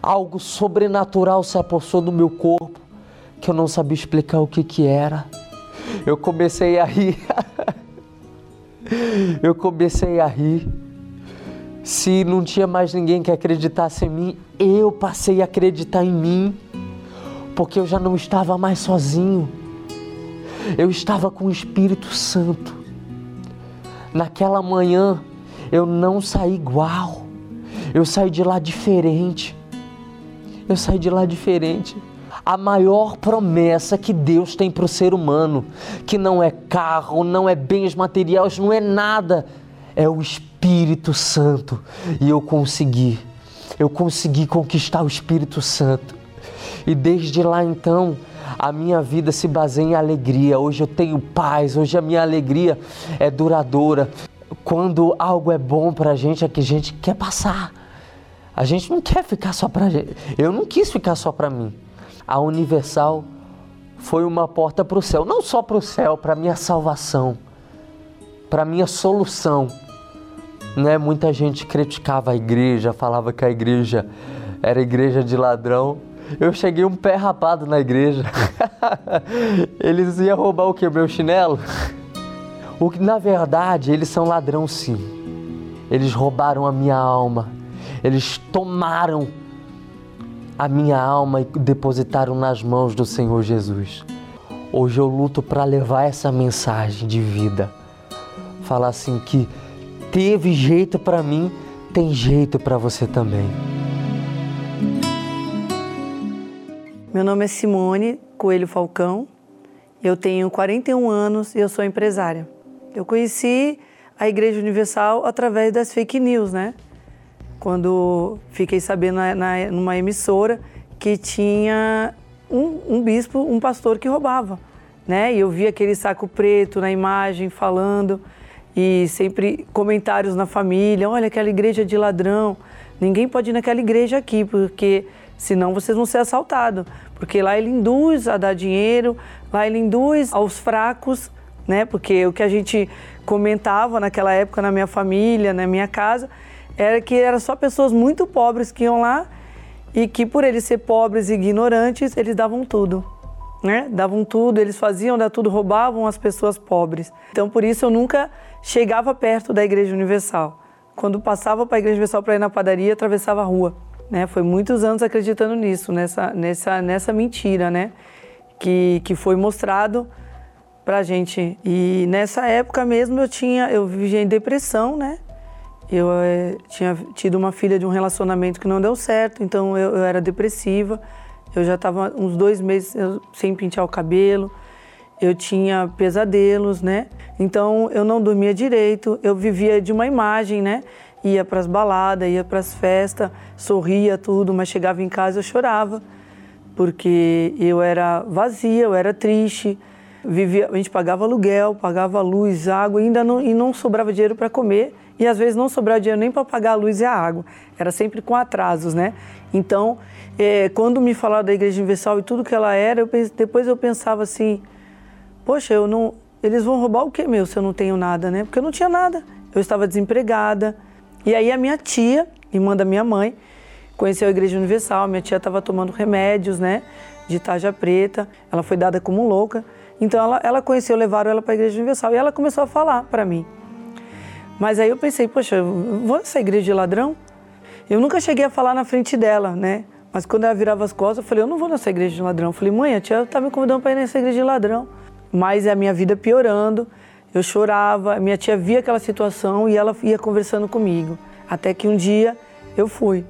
algo sobrenatural se apossou do meu corpo que eu não sabia explicar o que que era. Eu comecei a rir. eu comecei a rir. Se não tinha mais ninguém que acreditasse em mim, eu passei a acreditar em mim, porque eu já não estava mais sozinho eu estava com o Espírito Santo. Naquela manhã eu não saí igual, eu saí de lá diferente. Eu saí de lá diferente. A maior promessa que Deus tem para o ser humano, que não é carro, não é bens materiais, não é nada, é o Espírito Santo. E eu consegui. Eu consegui conquistar o Espírito Santo. E desde lá então, a minha vida se baseia em alegria. Hoje eu tenho paz, hoje a minha alegria é duradoura. Quando algo é bom para a gente, é que a gente quer passar. A gente não quer ficar só para gente. Eu não quis ficar só para mim. A Universal foi uma porta para o céu, não só para o céu, para minha salvação, para minha solução. Né? Muita gente criticava a igreja, falava que a igreja era igreja de ladrão. Eu cheguei um pé rapado na igreja. eles iam roubar o que? Meu chinelo? O que na verdade eles são ladrão sim. Eles roubaram a minha alma. Eles tomaram a minha alma e depositaram nas mãos do Senhor Jesus. Hoje eu luto para levar essa mensagem de vida. Falar assim que teve jeito para mim, tem jeito para você também. Meu nome é Simone Coelho Falcão, eu tenho 41 anos e eu sou empresária. Eu conheci a Igreja Universal através das fake news, né? Quando fiquei sabendo na, na, numa emissora que tinha um, um bispo, um pastor que roubava, né? E eu vi aquele saco preto na imagem falando e sempre comentários na família, olha aquela igreja de ladrão, ninguém pode ir naquela igreja aqui porque senão vocês vão ser assaltados, porque lá ele induz a dar dinheiro, lá ele induz aos fracos, né? Porque o que a gente comentava naquela época na minha família, na minha casa, era que eram só pessoas muito pobres que iam lá e que por eles ser pobres e ignorantes, eles davam tudo. Né? Davam tudo, eles faziam dar tudo, roubavam as pessoas pobres. Então, por isso eu nunca chegava perto da Igreja Universal. Quando passava para a Igreja Universal para ir na padaria, atravessava a rua. Né? Foi muitos anos acreditando nisso, nessa, nessa, nessa mentira, né? Que, que foi mostrado para a gente. E nessa época mesmo eu tinha, eu vivia em depressão, né? Eu é, tinha tido uma filha de um relacionamento que não deu certo, então eu, eu era depressiva. Eu já estava uns dois meses sem pentear o cabelo. Eu tinha pesadelos, né? Então eu não dormia direito. Eu vivia de uma imagem, né? Ia para as baladas, ia para as festas, sorria tudo, mas chegava em casa eu chorava, porque eu era vazia, eu era triste, vivia, a gente pagava aluguel, pagava luz, água, ainda não, e não sobrava dinheiro para comer, e às vezes não sobrava dinheiro nem para pagar a luz e a água, era sempre com atrasos, né? Então, é, quando me falaram da Igreja Universal e tudo que ela era, eu, depois eu pensava assim, poxa, eu não, eles vão roubar o que meu se eu não tenho nada, né? Porque eu não tinha nada, eu estava desempregada, e aí a minha tia, irmã da minha mãe, conheceu a Igreja Universal. Minha tia estava tomando remédios, né, de tarja preta. Ela foi dada como louca. Então ela, ela conheceu, levaram ela para a Igreja Universal e ela começou a falar para mim. Mas aí eu pensei, poxa, vou nessa igreja de ladrão? Eu nunca cheguei a falar na frente dela, né? Mas quando ela virava as costas, eu falei, eu não vou nessa igreja de ladrão. Eu falei, mãe, a tia tá me convidando para ir nessa igreja de ladrão. Mas a minha vida piorando. Eu chorava, minha tia via aquela situação e ela ia conversando comigo. Até que um dia eu fui.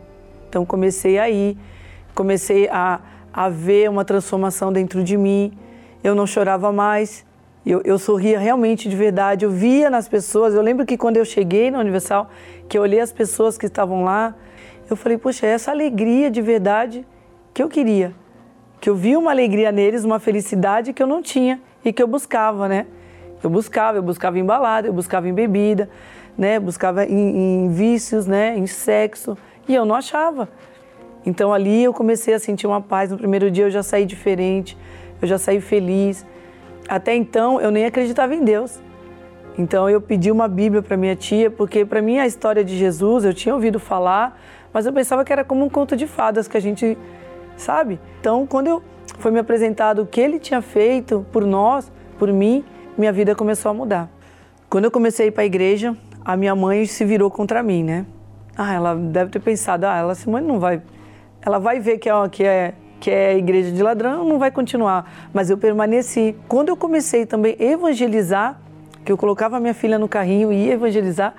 Então comecei a ir, comecei a, a ver uma transformação dentro de mim. Eu não chorava mais, eu, eu, sorria realmente de verdade. Eu via nas pessoas. Eu lembro que quando eu cheguei na Universal, que eu olhei as pessoas que estavam lá, eu falei, poxa, é essa alegria de verdade que eu queria. Que eu vi uma alegria neles, uma felicidade que eu não tinha e que eu buscava, né? Eu buscava, eu buscava em balada, eu buscava em bebida, né? Buscava em, em vícios, né? Em sexo e eu não achava. Então ali eu comecei a sentir uma paz. No primeiro dia eu já saí diferente, eu já saí feliz. Até então eu nem acreditava em Deus. Então eu pedi uma Bíblia para minha tia, porque para mim a história de Jesus eu tinha ouvido falar, mas eu pensava que era como um conto de fadas que a gente sabe. Então quando eu foi me apresentado o que ele tinha feito por nós, por mim, minha vida começou a mudar. Quando eu comecei a ir para a igreja, a minha mãe se virou contra mim, né? Ah, ela deve ter pensado, ah, ela Simone não vai, ela vai ver que é que é que é igreja de ladrão, não vai continuar. Mas eu permaneci. Quando eu comecei também a evangelizar, que eu colocava minha filha no carrinho e ia evangelizar,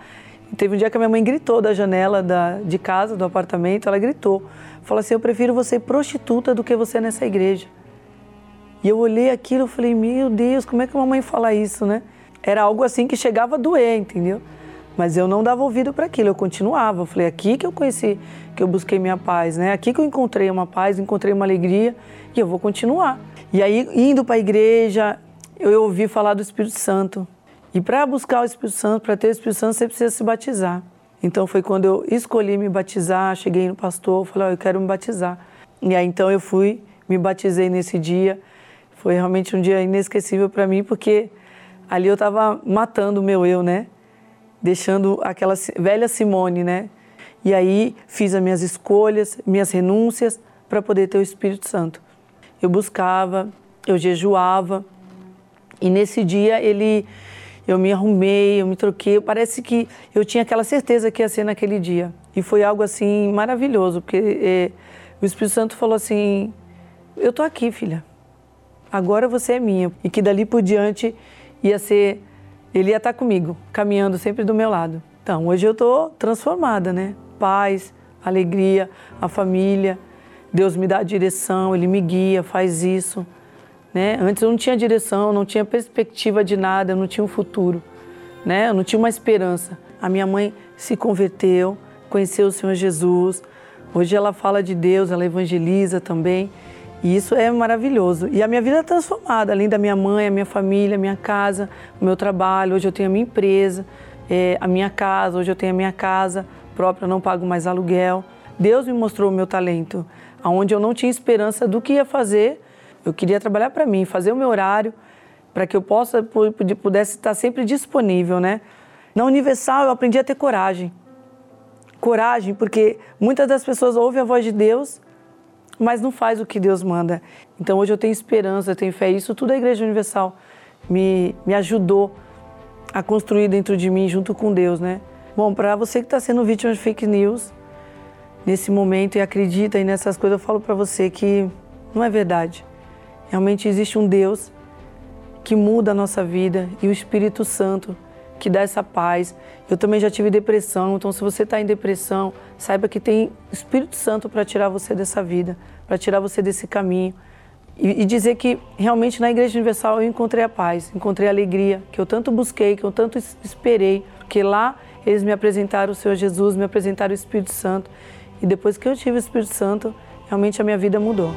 Teve um dia que a minha mãe gritou da janela da, de casa, do apartamento, ela gritou. Falou assim: Eu prefiro você prostituta do que você nessa igreja. E eu olhei aquilo e falei: Meu Deus, como é que a mamãe fala isso, né? Era algo assim que chegava a doer, entendeu? Mas eu não dava ouvido para aquilo, eu continuava. Eu falei: Aqui que eu conheci, que eu busquei minha paz, né? Aqui que eu encontrei uma paz, encontrei uma alegria e eu vou continuar. E aí, indo para a igreja, eu ouvi falar do Espírito Santo. E para buscar o Espírito Santo, para ter o Espírito Santo, você precisa se batizar. Então foi quando eu escolhi me batizar, cheguei no pastor, falei, oh, eu quero me batizar. E aí então eu fui, me batizei nesse dia. Foi realmente um dia inesquecível para mim, porque ali eu estava matando o meu eu, né? Deixando aquela velha Simone, né? E aí fiz as minhas escolhas, minhas renúncias para poder ter o Espírito Santo. Eu buscava, eu jejuava. E nesse dia ele eu me arrumei, eu me troquei. Parece que eu tinha aquela certeza que ia ser naquele dia. E foi algo assim maravilhoso, porque é, o Espírito Santo falou assim: Eu tô aqui, filha. Agora você é minha. E que dali por diante ia ser. Ele ia estar comigo, caminhando sempre do meu lado. Então, hoje eu estou transformada, né? Paz, alegria, a família. Deus me dá a direção, Ele me guia, faz isso. Né? Antes eu não tinha direção, não tinha perspectiva de nada, eu não tinha um futuro, né? Eu não tinha uma esperança. A minha mãe se converteu, conheceu o Senhor Jesus. Hoje ela fala de Deus, ela evangeliza também. E isso é maravilhoso. E a minha vida é transformada, além da minha mãe, a minha família, a minha casa, o meu trabalho. Hoje eu tenho a minha empresa, é, a minha casa. Hoje eu tenho a minha casa própria, não pago mais aluguel. Deus me mostrou o meu talento, aonde eu não tinha esperança do que ia fazer eu queria trabalhar para mim, fazer o meu horário, para que eu possa pudesse estar sempre disponível, né? Na Universal eu aprendi a ter coragem. Coragem, porque muitas das pessoas ouvem a voz de Deus, mas não faz o que Deus manda. Então hoje eu tenho esperança, eu tenho fé. Isso tudo a Igreja Universal me, me ajudou a construir dentro de mim, junto com Deus, né? Bom, para você que está sendo vítima de fake news nesse momento e acredita nessas coisas, eu falo para você que não é verdade. Realmente existe um Deus que muda a nossa vida e o Espírito Santo que dá essa paz. Eu também já tive depressão, então se você está em depressão, saiba que tem Espírito Santo para tirar você dessa vida, para tirar você desse caminho. E, e, dizer que realmente na Igreja Universal eu encontrei a paz, encontrei a alegria que eu tanto busquei, que eu tanto esperei, porque lá eles me apresentaram o Senhor Jesus, me apresentaram o Espírito Santo. E depois que eu tive o Espírito Santo, realmente a minha vida mudou.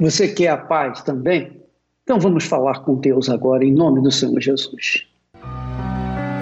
Você quer a paz também? Então vamos falar com Deus agora, em nome do Senhor Jesus.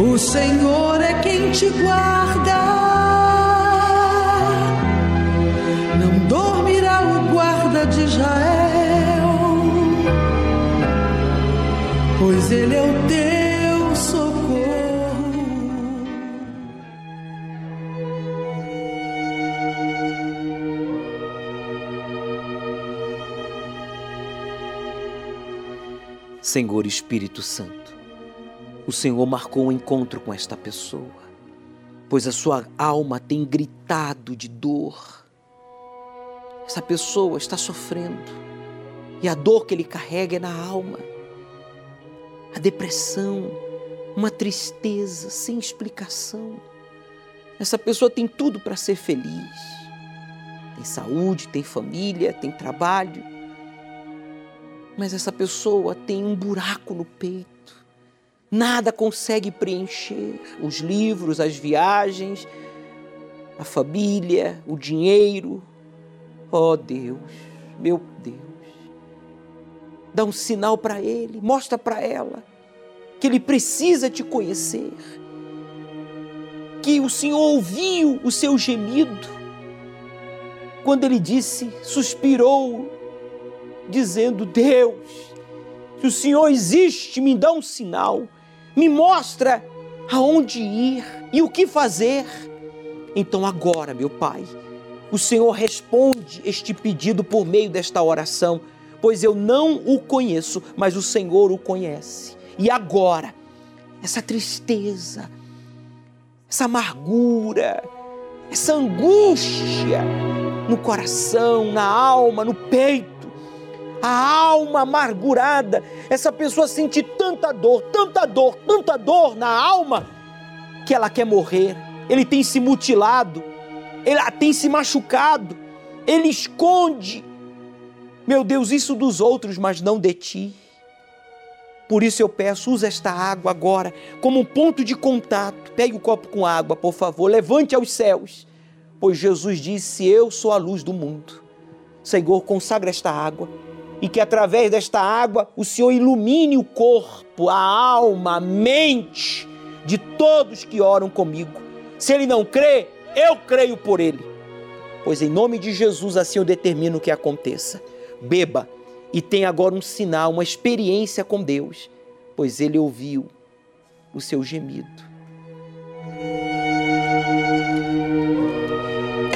O Senhor é quem te guarda. Não dormirá o guarda de Israel, pois ele é o teu Senhor Espírito Santo, o Senhor marcou um encontro com esta pessoa, pois a sua alma tem gritado de dor. Essa pessoa está sofrendo e a dor que ele carrega é na alma. A depressão, uma tristeza sem explicação. Essa pessoa tem tudo para ser feliz. Tem saúde, tem família, tem trabalho mas essa pessoa tem um buraco no peito. Nada consegue preencher. Os livros, as viagens, a família, o dinheiro. Oh Deus, meu Deus. Dá um sinal para ele, mostra para ela que ele precisa te conhecer. Que o Senhor ouviu o seu gemido quando ele disse, suspirou dizendo: Deus, se o Senhor existe, me dá um sinal, me mostra aonde ir e o que fazer. Então agora, meu Pai, o Senhor responde este pedido por meio desta oração, pois eu não o conheço, mas o Senhor o conhece. E agora, essa tristeza, essa amargura, essa angústia no coração, na alma, no peito, a alma amargurada, essa pessoa sente tanta dor, tanta dor, tanta dor na alma, que ela quer morrer. Ele tem se mutilado, ele tem se machucado, ele esconde, meu Deus, isso dos outros, mas não de ti. Por isso eu peço, usa esta água agora como um ponto de contato. Pegue o copo com água, por favor, levante aos céus, pois Jesus disse: Eu sou a luz do mundo. Senhor, consagra esta água e que através desta água o Senhor ilumine o corpo, a alma, a mente de todos que oram comigo. Se ele não crê, eu creio por ele. Pois em nome de Jesus assim eu determino que aconteça. Beba e tem agora um sinal, uma experiência com Deus, pois ele ouviu o seu gemido.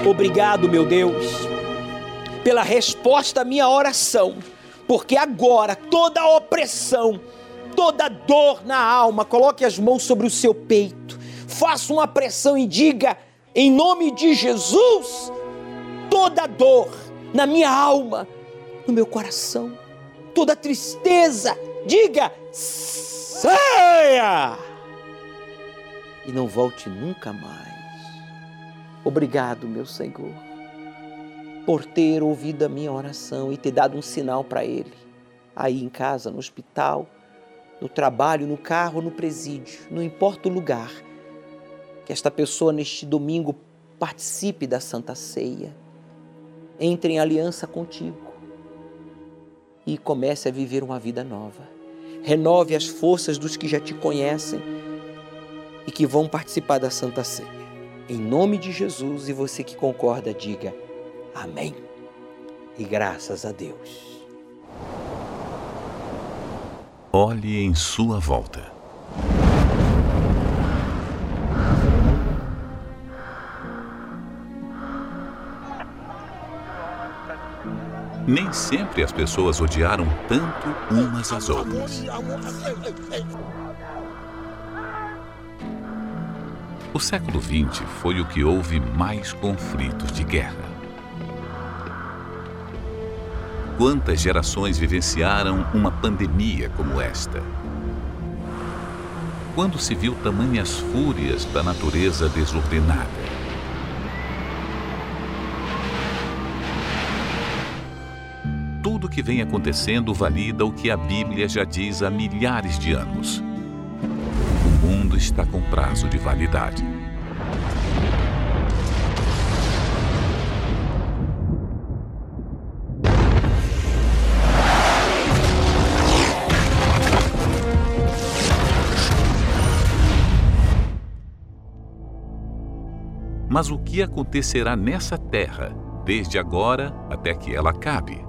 Obrigado, meu Deus, pela resposta à minha oração, porque agora toda a opressão, toda dor na alma, coloque as mãos sobre o seu peito, faça uma pressão e diga, em nome de Jesus, toda dor na minha alma, no meu coração, toda tristeza, diga: saia! E não volte nunca mais. Obrigado, meu Senhor, por ter ouvido a minha oração e ter dado um sinal para Ele, aí em casa, no hospital, no trabalho, no carro, no presídio, não importa o lugar, que esta pessoa neste domingo participe da Santa Ceia, entre em aliança contigo e comece a viver uma vida nova. Renove as forças dos que já te conhecem e que vão participar da Santa Ceia. Em nome de Jesus, e você que concorda, diga amém. E graças a Deus. Olhe em sua volta. Nem sempre as pessoas odiaram tanto umas às outras. O século XX foi o que houve mais conflitos de guerra. Quantas gerações vivenciaram uma pandemia como esta? Quando se viu tamanhas fúrias da natureza desordenada? tudo o que vem acontecendo valida o que a Bíblia já diz há milhares de anos. O mundo está com prazo de validade. Mas o que acontecerá nessa terra, desde agora até que ela acabe?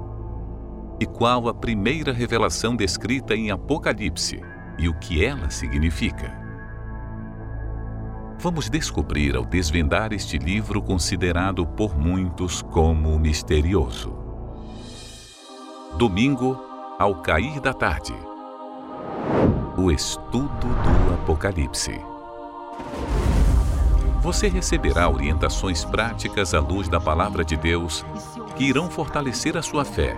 e qual a primeira revelação descrita em Apocalipse e o que ela significa. Vamos descobrir ao desvendar este livro considerado por muitos como misterioso. Domingo, ao cair da tarde. O estudo do Apocalipse. Você receberá orientações práticas à luz da palavra de Deus que irão fortalecer a sua fé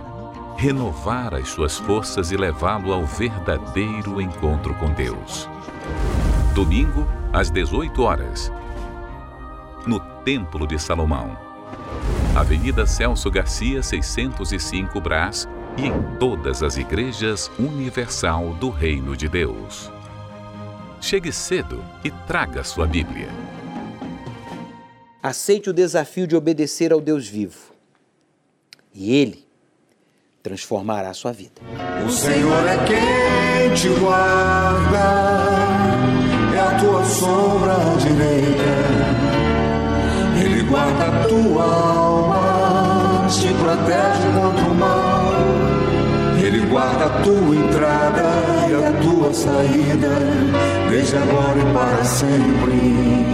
renovar as suas forças e levá-lo ao verdadeiro encontro com Deus. Domingo, às 18 horas, no Templo de Salomão. Avenida Celso Garcia, 605 Brás e em todas as igrejas universal do Reino de Deus. Chegue cedo e traga sua Bíblia. Aceite o desafio de obedecer ao Deus vivo. E Ele transformará a sua vida. O Senhor é quem te guarda, é a tua sombra direita. Ele guarda a tua alma, te protege contra o mal. Ele guarda a tua entrada e a tua saída, desde agora e para sempre.